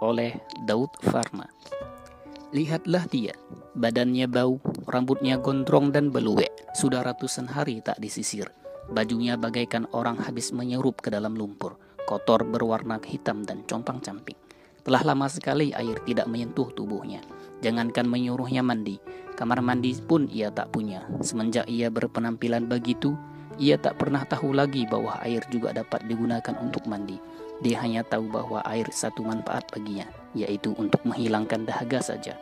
oleh Daud Farma. Lihatlah dia, badannya bau, rambutnya gondrong dan beluek, sudah ratusan hari tak disisir. Bajunya bagaikan orang habis menyerup ke dalam lumpur, kotor berwarna hitam dan compang-camping. Telah lama sekali air tidak menyentuh tubuhnya. Jangankan menyuruhnya mandi, kamar mandi pun ia tak punya. Semenjak ia berpenampilan begitu, ia tak pernah tahu lagi bahwa air juga dapat digunakan untuk mandi. Dia hanya tahu bahwa air satu manfaat baginya, yaitu untuk menghilangkan dahaga saja.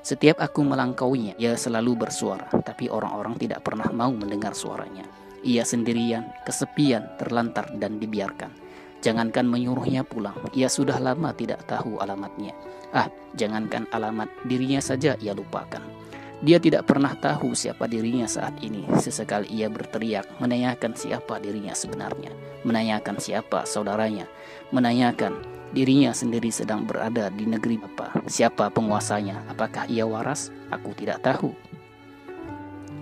Setiap aku melangkauinya, ia selalu bersuara, tapi orang-orang tidak pernah mau mendengar suaranya. Ia sendirian, kesepian, terlantar, dan dibiarkan. Jangankan menyuruhnya pulang, ia sudah lama tidak tahu alamatnya. Ah, jangankan alamat dirinya saja ia lupakan. Dia tidak pernah tahu siapa dirinya saat ini. Sesekali ia berteriak, menanyakan siapa dirinya sebenarnya, menanyakan siapa saudaranya, menanyakan dirinya sendiri sedang berada di negeri apa, siapa penguasanya, apakah ia waras? Aku tidak tahu.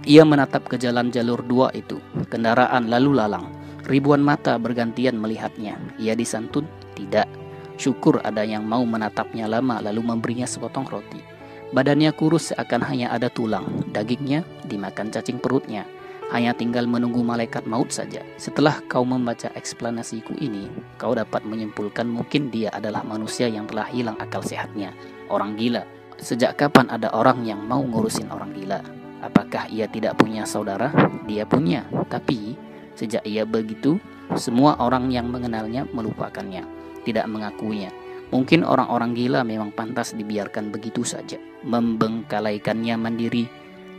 Ia menatap ke jalan jalur dua itu, kendaraan lalu lalang. Ribuan mata bergantian melihatnya. Ia disantun? Tidak. Syukur ada yang mau menatapnya lama lalu memberinya sepotong roti. Badannya kurus seakan hanya ada tulang, dagingnya dimakan cacing perutnya. Hanya tinggal menunggu malaikat maut saja. Setelah kau membaca eksplanasiku ini, kau dapat menyimpulkan mungkin dia adalah manusia yang telah hilang akal sehatnya. Orang gila. Sejak kapan ada orang yang mau ngurusin orang gila? Apakah ia tidak punya saudara? Dia punya. Tapi, sejak ia begitu, semua orang yang mengenalnya melupakannya, tidak mengakuinya. Mungkin orang-orang gila memang pantas dibiarkan begitu saja, membengkalaikannya mandiri,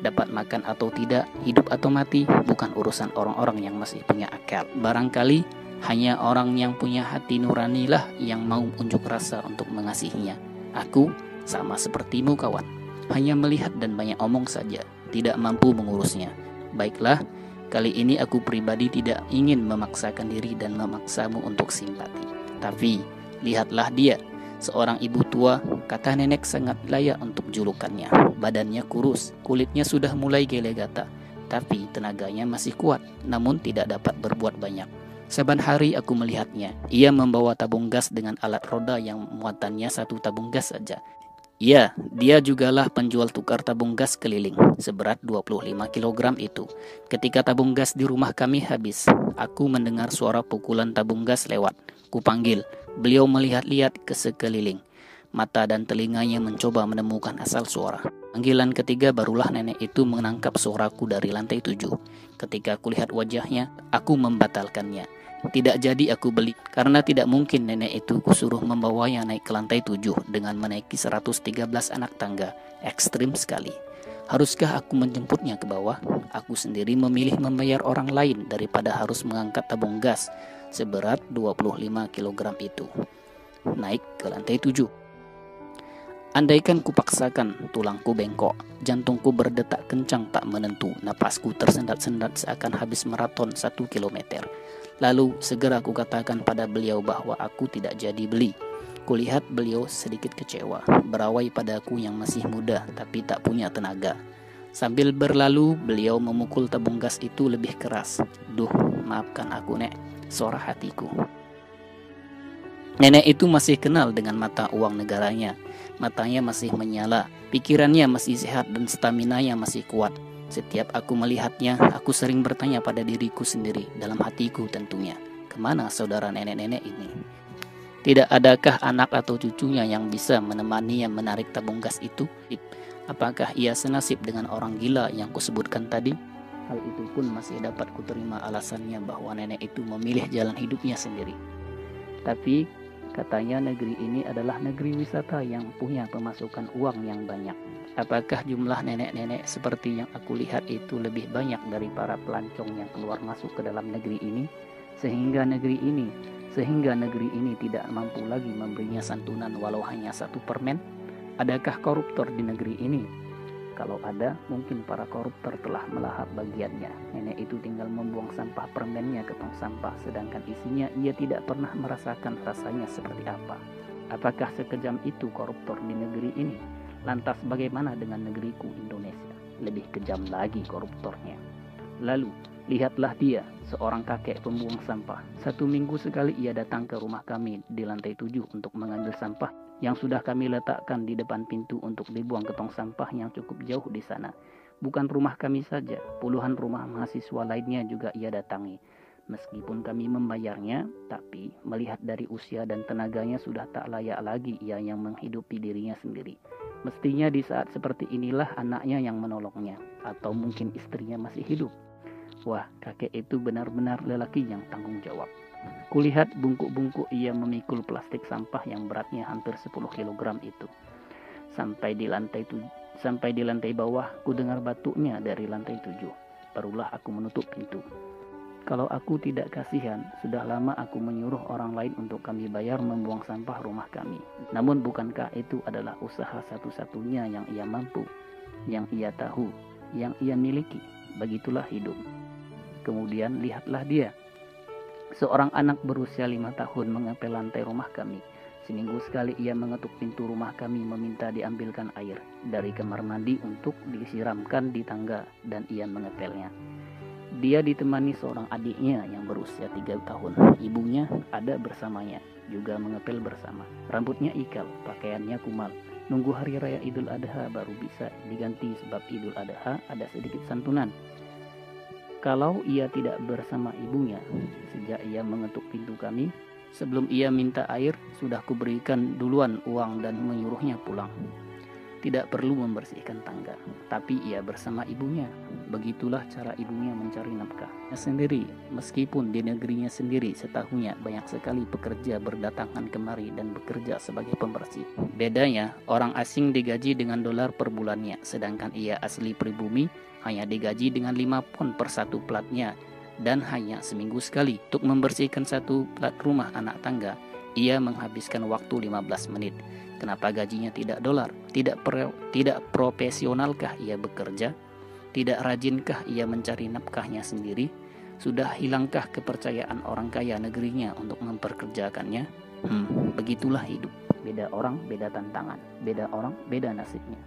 dapat makan atau tidak, hidup atau mati, bukan urusan orang-orang yang masih punya akal. Barangkali hanya orang yang punya hati nurani lah yang mau unjuk rasa untuk mengasihinya. Aku sama sepertimu kawan, hanya melihat dan banyak omong saja, tidak mampu mengurusnya. Baiklah, kali ini aku pribadi tidak ingin memaksakan diri dan memaksamu untuk simpati. Tapi Lihatlah dia, seorang ibu tua, kata nenek sangat layak untuk julukannya. Badannya kurus, kulitnya sudah mulai gelegata, tapi tenaganya masih kuat, namun tidak dapat berbuat banyak. Saban hari aku melihatnya. Ia membawa tabung gas dengan alat roda yang muatannya satu tabung gas saja. Ya, dia jugalah penjual tukar tabung gas keliling seberat 25 kg itu. Ketika tabung gas di rumah kami habis, aku mendengar suara pukulan tabung gas lewat. Kupanggil, Beliau melihat-lihat ke sekeliling. Mata dan telinganya mencoba menemukan asal suara. Panggilan ketiga barulah nenek itu menangkap suaraku dari lantai tujuh. Ketika kulihat wajahnya, aku membatalkannya. Tidak jadi aku beli, karena tidak mungkin nenek itu kusuruh membawanya naik ke lantai tujuh dengan menaiki 113 anak tangga. Ekstrim sekali. Haruskah aku menjemputnya ke bawah? Aku sendiri memilih membayar orang lain daripada harus mengangkat tabung gas seberat 25 kg itu. Naik ke lantai 7. Andaikan kupaksakan tulangku bengkok, jantungku berdetak kencang tak menentu, napasku tersendat-sendat seakan habis maraton satu kilometer. Lalu segera aku katakan pada beliau bahwa aku tidak jadi beli. Kulihat beliau sedikit kecewa, berawai padaku yang masih muda tapi tak punya tenaga. Sambil berlalu, beliau memukul tabung gas itu lebih keras. Duh, maafkan aku, Nek suara hatiku. Nenek itu masih kenal dengan mata uang negaranya. Matanya masih menyala, pikirannya masih sehat dan stamina-nya masih kuat. Setiap aku melihatnya, aku sering bertanya pada diriku sendiri, dalam hatiku tentunya, ke mana saudara nenek-nenek ini? Tidak adakah anak atau cucunya yang bisa menemani yang menarik tabung gas itu? Apakah ia senasib dengan orang gila yang kusebutkan tadi? Hal itu pun masih dapat kuterima alasannya bahwa nenek itu memilih jalan hidupnya sendiri. Tapi katanya negeri ini adalah negeri wisata yang punya pemasukan uang yang banyak. Apakah jumlah nenek-nenek seperti yang aku lihat itu lebih banyak dari para pelancong yang keluar masuk ke dalam negeri ini? Sehingga negeri ini, sehingga negeri ini tidak mampu lagi memberinya santunan walau hanya satu permen? Adakah koruptor di negeri ini? Kalau ada, mungkin para koruptor telah melahap bagiannya. Nenek itu tinggal membuang sampah permennya ke tong sampah, sedangkan isinya ia tidak pernah merasakan rasanya seperti apa. Apakah sekejam itu koruptor di negeri ini? Lantas bagaimana dengan negeriku Indonesia? Lebih kejam lagi koruptornya. Lalu, lihatlah dia, seorang kakek pembuang sampah. Satu minggu sekali ia datang ke rumah kami di lantai tujuh untuk mengambil sampah yang sudah kami letakkan di depan pintu untuk dibuang ke tong sampah yang cukup jauh di sana. Bukan rumah kami saja, puluhan rumah mahasiswa lainnya juga ia datangi. Meskipun kami membayarnya, tapi melihat dari usia dan tenaganya sudah tak layak lagi ia yang menghidupi dirinya sendiri. Mestinya di saat seperti inilah anaknya yang menolongnya, atau mungkin istrinya masih hidup. Wah, kakek itu benar-benar lelaki yang tanggung jawab. Kulihat bungkuk-bungkuk ia memikul plastik sampah yang beratnya hampir 10 kg itu. Sampai di lantai tu sampai di lantai bawah, ku dengar batuknya dari lantai tujuh. Barulah aku menutup pintu. Kalau aku tidak kasihan, sudah lama aku menyuruh orang lain untuk kami bayar membuang sampah rumah kami. Namun bukankah itu adalah usaha satu-satunya yang ia mampu, yang ia tahu, yang ia miliki? Begitulah hidup. Kemudian lihatlah dia. Seorang anak berusia lima tahun mengepel lantai rumah kami. Seminggu sekali ia mengetuk pintu rumah kami meminta diambilkan air dari kamar mandi untuk disiramkan di tangga dan ia mengepelnya. Dia ditemani seorang adiknya yang berusia tiga tahun. Ibunya ada bersamanya, juga mengepel bersama. Rambutnya ikal, pakaiannya kumal. Nunggu hari raya Idul Adha baru bisa diganti sebab Idul Adha ada sedikit santunan. Kalau ia tidak bersama ibunya, sejak ia mengetuk pintu kami, sebelum ia minta air, sudah kuberikan duluan uang dan menyuruhnya pulang tidak perlu membersihkan tangga, tapi ia bersama ibunya. Begitulah cara ibunya mencari nafkah. Sendiri, meskipun di negerinya sendiri setahunya banyak sekali pekerja berdatangan kemari dan bekerja sebagai pembersih. Bedanya, orang asing digaji dengan dolar per bulannya, sedangkan ia asli pribumi hanya digaji dengan 5 pon per satu platnya dan hanya seminggu sekali untuk membersihkan satu plat rumah anak tangga. Ia menghabiskan waktu 15 menit. Kenapa gajinya tidak dolar? Tidak pro, tidak profesionalkah ia bekerja? Tidak rajinkah ia mencari nafkahnya sendiri? Sudah hilangkah kepercayaan orang kaya negerinya untuk memperkerjakannya? Hmm, begitulah hidup. Beda orang, beda tantangan. Beda orang, beda nasibnya.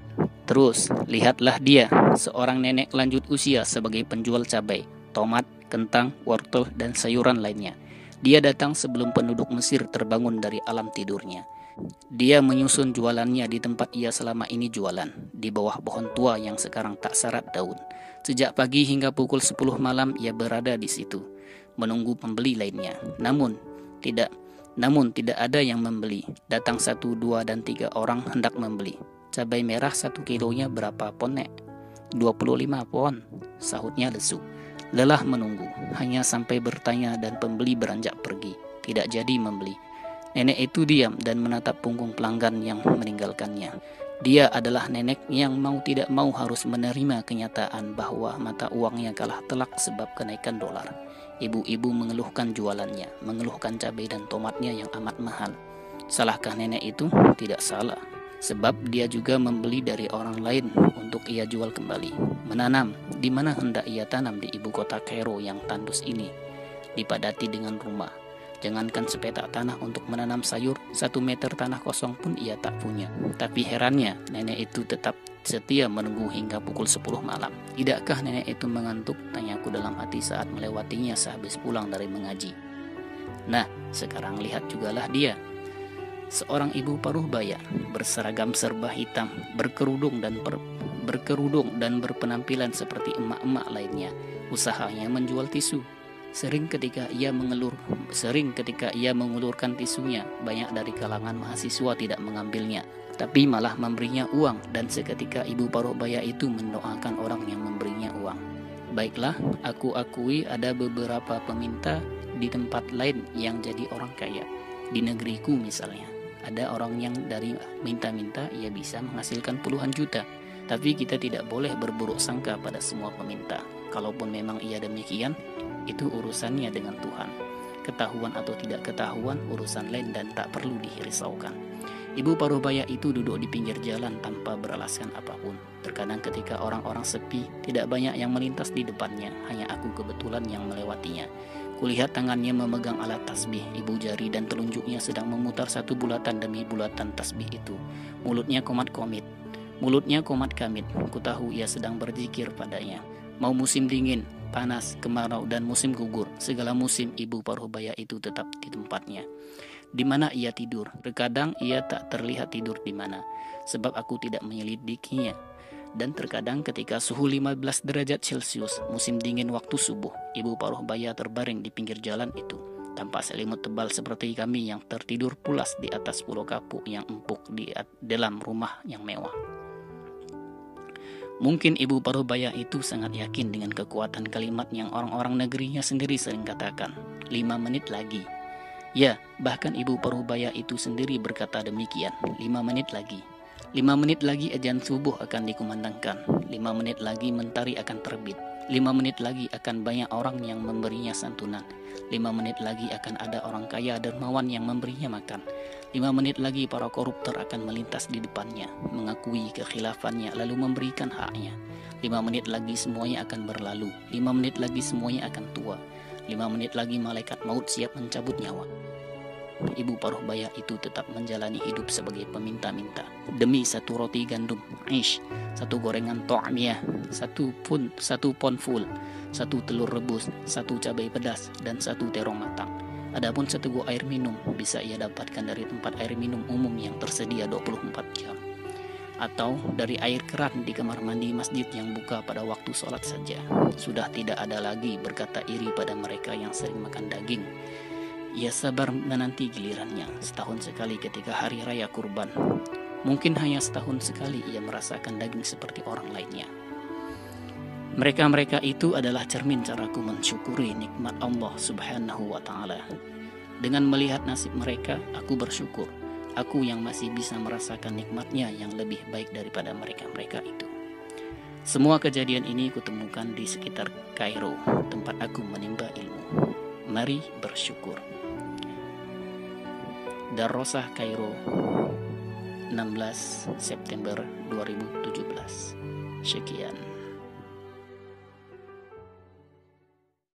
Terus, lihatlah dia, seorang nenek lanjut usia sebagai penjual cabai, tomat, kentang, wortel, dan sayuran lainnya. Dia datang sebelum penduduk Mesir terbangun dari alam tidurnya. Dia menyusun jualannya di tempat ia selama ini jualan, di bawah pohon tua yang sekarang tak syarat daun. Sejak pagi hingga pukul 10 malam ia berada di situ, menunggu pembeli lainnya. Namun, tidak namun tidak ada yang membeli. Datang satu, dua, dan tiga orang hendak membeli. Cabai merah satu kilonya berapa pon, Nek? 25 pon, sahutnya lesu. Lelah menunggu, hanya sampai bertanya dan pembeli beranjak pergi. Tidak jadi membeli. Nenek itu diam dan menatap punggung pelanggan yang meninggalkannya. Dia adalah nenek yang mau tidak mau harus menerima kenyataan bahwa mata uangnya kalah telak sebab kenaikan dolar. Ibu-ibu mengeluhkan jualannya, mengeluhkan cabai dan tomatnya yang amat mahal. Salahkah nenek itu? Tidak salah. Sebab dia juga membeli dari orang lain untuk ia jual kembali. Menanam, di mana hendak ia tanam di ibu kota Kairo yang tandus ini. Dipadati dengan rumah, Jangankan sepetak tanah untuk menanam sayur, satu meter tanah kosong pun ia tak punya. Tapi herannya, nenek itu tetap setia menunggu hingga pukul 10 malam. Tidakkah nenek itu mengantuk? Tanyaku dalam hati saat melewatinya sehabis pulang dari mengaji. Nah, sekarang lihat jugalah dia. Seorang ibu paruh baya, berseragam serba hitam, berkerudung dan ber, berkerudung dan berpenampilan seperti emak-emak lainnya. Usahanya menjual tisu, Sering ketika ia mengelur, sering ketika ia mengulurkan tisunya, banyak dari kalangan mahasiswa tidak mengambilnya, tapi malah memberinya uang dan seketika ibu paruh baya itu mendoakan orang yang memberinya uang. Baiklah, aku akui ada beberapa peminta di tempat lain yang jadi orang kaya. Di negeriku misalnya, ada orang yang dari minta-minta ia bisa menghasilkan puluhan juta. Tapi kita tidak boleh berburuk sangka pada semua peminta. Kalaupun memang ia demikian, itu urusannya dengan Tuhan. Ketahuan atau tidak ketahuan urusan lain dan tak perlu dihirisaukan. Ibu Parubaya itu duduk di pinggir jalan tanpa beralaskan apa pun. Terkadang ketika orang-orang sepi, tidak banyak yang melintas di depannya, hanya aku kebetulan yang melewatinya. Kulihat tangannya memegang alat tasbih, ibu jari dan telunjuknya sedang memutar satu bulatan demi bulatan tasbih itu. Mulutnya komat komit, mulutnya komat kamit. Ku tahu ia sedang berzikir padanya. Mau musim dingin, panas, kemarau, dan musim gugur, segala musim ibu Parubaya itu tetap di tempatnya. Di mana ia tidur, terkadang ia tak terlihat tidur di mana, sebab aku tidak menyelidikinya. Dan terkadang ketika suhu 15 derajat Celcius, musim dingin waktu subuh, ibu Parubaya terbaring di pinggir jalan itu, tanpa selimut tebal seperti kami yang tertidur pulas di atas pulau kapuk yang empuk di dalam rumah yang mewah. Mungkin ibu Parubaya itu sangat yakin dengan kekuatan kalimat yang orang-orang negerinya sendiri sering katakan, lima menit lagi. Ya, bahkan ibu Parubaya itu sendiri berkata demikian, lima menit lagi. Lima menit lagi ajan subuh akan dikumandangkan, lima menit lagi mentari akan terbit, lima menit lagi akan banyak orang yang memberinya santunan, lima menit lagi akan ada orang kaya dermawan yang memberinya makan, Lima menit lagi para koruptor akan melintas di depannya, mengakui kekhilafannya lalu memberikan haknya. Lima menit lagi semuanya akan berlalu. Lima menit lagi semuanya akan tua. Lima menit lagi malaikat maut siap mencabut nyawa. Ibu paruh baya itu tetap menjalani hidup sebagai peminta-minta demi satu roti gandum ish, satu gorengan to'amiyah, satu pun satu pon full, satu telur rebus, satu cabai pedas, dan satu terong matang. Adapun seteguk air minum bisa ia dapatkan dari tempat air minum umum yang tersedia 24 jam atau dari air keran di kamar mandi masjid yang buka pada waktu sholat saja. Sudah tidak ada lagi berkata iri pada mereka yang sering makan daging. Ia sabar menanti gilirannya setahun sekali ketika hari raya kurban. Mungkin hanya setahun sekali ia merasakan daging seperti orang lainnya. Mereka-mereka itu adalah cermin caraku mensyukuri nikmat Allah Subhanahu wa Ta'ala. Dengan melihat nasib mereka, aku bersyukur. Aku yang masih bisa merasakan nikmatnya yang lebih baik daripada mereka-mereka itu. Semua kejadian ini kutemukan di sekitar Kairo, tempat aku menimba ilmu. Mari bersyukur. Darosah Kairo. 16 September 2017 Sekian